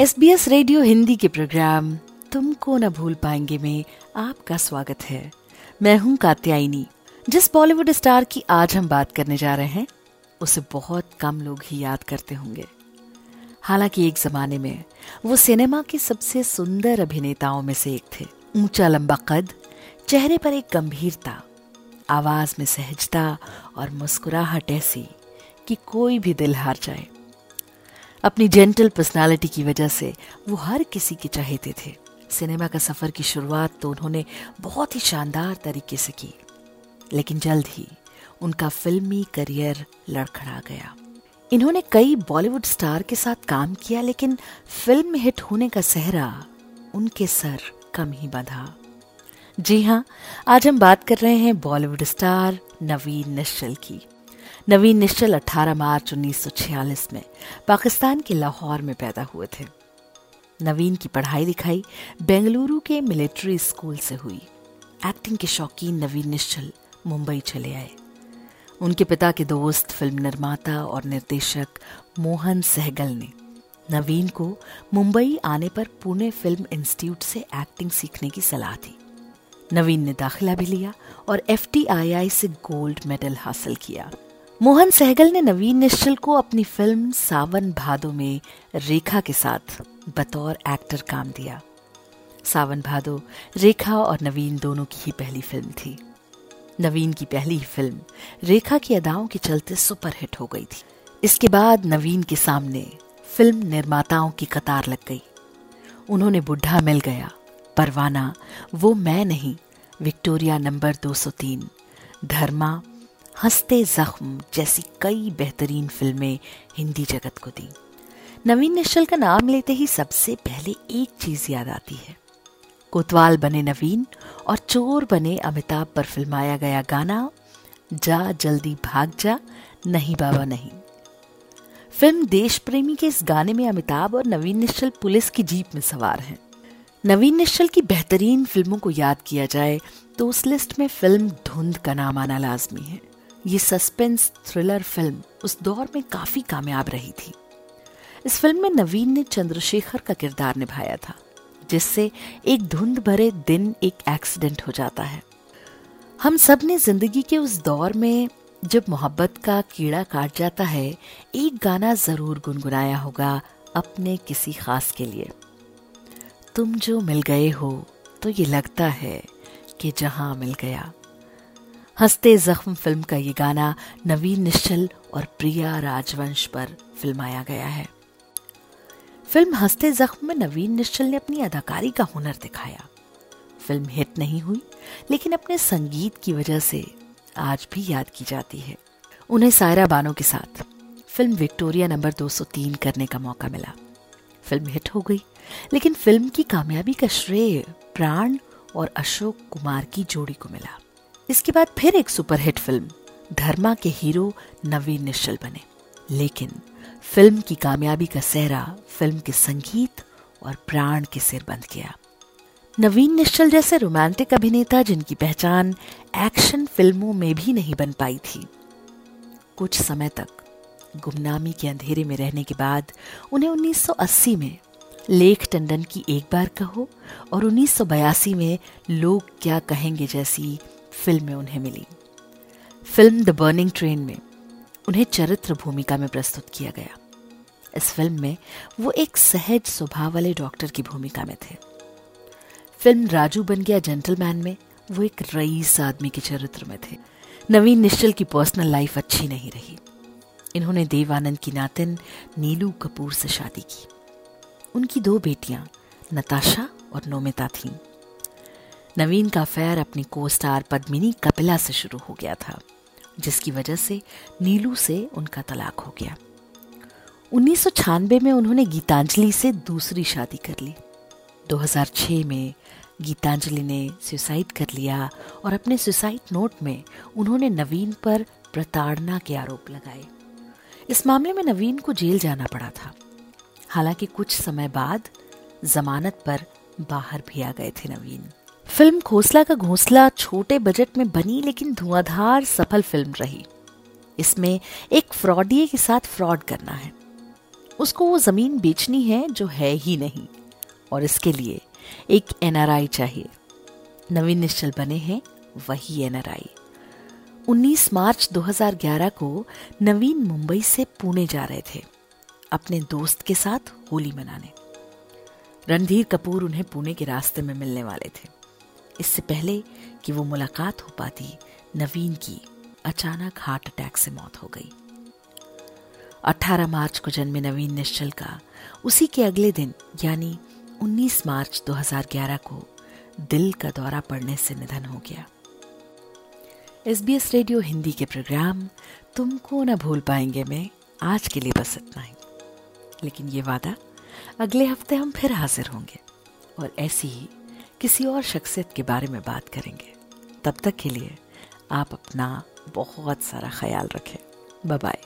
S B S radio Hindi के program तुमको न भूल पाएँगे में आपका स्वागत है। मैं हूँ कात्यायनी। जिस बॉलीवुड स्टार की आज हम बात करने जा रहे हैं, उसे बहुत कम लोग ही याद करते होंगे। हालाँकि एक जमाने में वो सिनेमा के सबसे सुंदर अभिनेताओं में से एक थे। ऊँचा लंबा कद, चेहरे पर एक गंभीरता, आवाज़ में सहजता और मुस्कुराहट ऐसी कि कोई भी दिल हार जाए। अपनी जेंटल पर्सनालिटी की वजह से वो हर किसी के चाहते थे। सिनेमा का सफ़र की शुरुआत तो उन्होंने बहुत ही शानदार तरीके से की, लेकिन जल्द ही उनका फिल्मी करियर लड़खड़ा गया। इन्होंने कई बॉलीवुड स्टार के साथ काम किया, लेकिन फ़िल्म हिट होने का सहरा उनके सर कम ही बंधा। जी हाँ आज हम बात कर रहे हैं बॉलीवुड स्टार नवीन निश्चल की। नवीन निश्चल 18 मार्च 1946 में पाकिस्तान के लाहौर में पैदा हुए थे। नवीन की पढ़ाई लिखाई बेंगलुरु के मिलिट्री स्कूल से हुई। एक्टिंग के शौकीन नवीन निश्चल मुंबई चले आए। उनके पिता के दोस्त, फ़िल्म निर्माता और निर्देशक मोहन सहगल ने नवीन को मुंबई आने पर पुणे फ़िल्म इंस्टीट्यूट से एक्टिंग सीखने की सलाह दी। नवीन ने दाखिला भी लिया और एफटीआईआई से गोल्ड मेडल हासिल किया। मोहन सहगल ने नवीन निश्चल को अपनी फ़िल्म सावन भादो में रेखा के साथ बतौर एक्टर काम दिया। सावन भादो, रेखा और नवीन दोनों की ही पहली फ़िल्म थी। नवीन की पहली फ़िल्म रेखा की अदाओं के चलते सुपरहिट हो गई थी। इसके बाद नवीन के सामने फ़िल्म निर्माताओं की कतार लग गई। उन्होंने बुढ़ा मिल गया, परवाना, वो मैं नहीं, विक्टोरिया नंबर 203 धर्मा हँसते जख्म जैसी कई बेहतरीन फ़िल्में हिंदी जगत को दी। नवीन निश्चल का नाम लेते ही सबसे पहले एक चीज़ याद आती है। कोतवाल बने नवीन और चोर बने अमिताभ पर फिल्माया गया गाना, जा जल्दी भाग जा, नहीं बाबा नहीं। फ़िल्म देश प्रेमी के इस गाने में अमिताभ और नवीन निश्चल पुलिस की जीप में सवार हैं। नवीन निश्चल की बेहतरीन फ़िल्मों को याद किया जाए तो उस लिस्ट में फ़िल्म धुंध का नाम आना लाजमी है। ये सस्पेंस थ्रिलर फ़िल्म उस दौर में काफ़ी कामयाब रही थी। इस फ़िल्म में नवीन ने चंद्रशेखर का किरदार निभाया था, जिससे एक धुंध भरे दिन एक एक्सीडेंट हो जाता है। हम सबने ज़िंदगी के उस दौर में जब मोहब्बत का कीड़ा काट जाता है, एक गाना ज़रूर गुनगुनाया होगा अपने किसी खास के लिए। तुम जो मिल गए हो तो ये लगता है कि जहाँ मिल गया। हँसते जख्म फ़िल्म का ये गाना नवीन, निश्चल और प्रिया राजवंश पर फिल्माया गया है। फ़िल्म हँसते जख्म में नवीन, निश्चल ने अपनी अदाकारी का हुनर दिखाया। फ़िल्म हिट नहीं हुई, लेकिन अपने संगीत की वजह से आज भी याद की जाती है। उन्हें सायरा बानो के साथ फ़िल्म विक्टोरिया नंबर 203 करने का मौका मिला। फ़िल्म हिट हो गई, लेकिन फ़िल्म की कामयाबी का श्रेय प्राण और अशोक कुमार की जोड़ी को मिला। इसके बाद फिर एक सुपरहिट फ़िल्म, धर्मा के हीरो नवीन निश्चल बने। लेकिन फ़िल्म की कामयाबी का सहरा फ़िल्म के संगीत और प्राण के सिर बंध गया नवीन निश्चल जैसे रोमांटिक अभिनेता जिनकी पहचान एक्शन फ़िल्मों में भी नहीं बन पाई थी। कुछ समय तक गुमनामी के अंधेरे में रहने के बाद उन्हें 1980 में लेख टंडन की एक बार कहो और 1982 में लोग क्या कहेंगे जैसी फ़िल्म में उन्हें मिली। फ़िल्म द बर्निंग ट्रेन में उन्हें चरित्र भूमिका में प्रस्तुत किया गया। इस फ़िल्म में वो एक सहज स्वभाव वाले डॉक्टर की भूमिका में थे। फ़िल्म राजू बन गया जेंटलमैन में वो एक रईस आदमी के चरित्र में थे। नवीन निश्चल की पर्सनल लाइफ अच्छी नहीं रही। इन्होंने देवानंद की नातिन नीलू कपूर से शादी की। उनकी दो बेटियाँ, नताशा और नोमिता थीं। नवीन का अफेयर अपनी को स्टार पद्मिनी कपिला से शुरू हो गया था, जिसकी वजह से नीलू से उनका तलाक हो गया। उन्नीस सौ छानबे में उन्होंने गीतांजलि से दूसरी शादी कर ली। 2006 में गीतांजलि ने सुसाइड कर लिया और अपने सुसाइड नोट में उन्होंने नवीन पर प्रताड़ना के आरोप लगाए। इस मामले में नवीन को जेल जाना पड़ा था। हालाँकि कुछ समय बाद जमानत पर बाहर भी आ गए थे नवीन। फ़िल्म खोसला का घोसला छोटे बजट में बनी, लेकिन धुआंधार सफल फ़िल्म रही। इसमें एक फ्रॉडिये के साथ फ्रॉड करना है। उसको वो ज़मीन बेचनी है जो है ही नहीं। और इसके लिए एक एनआरआई चाहिए। नवीन निश्चल बने हैं, वही एनआरआई 19 मार्च 2011 को नवीन मुंबई से पुणे जा रहे थे, अपने दोस्त के साथ होली मनाने। रणधीर कपूर उन्हें पुणे के रास्ते में मिलने वाले थे। इससे पहले कि वो मुलाकात हो पाती, नवीन की अचानक हार्ट अटैक से मौत हो गई। 18 मार्च को जन्मे नवीन निश्चल का उसी के अगले दिन, यानी 19 मार्च 2011 को दिल का दौरा पड़ने से निधन हो गया। एस रेडियो हिंदी के प्रोग्राम, तुमको न भूल पाएँगे में, आज के लिए बस इतना ही। लेकिन ये वादा अगले हफ़्ते हम फिर हाजिर होंगे। और ऐसी ही किसी और शख्सियत के बारे में बात करेंगे। तब तक के लिए आप अपना बहुत सारा ख्याल रखें। बाय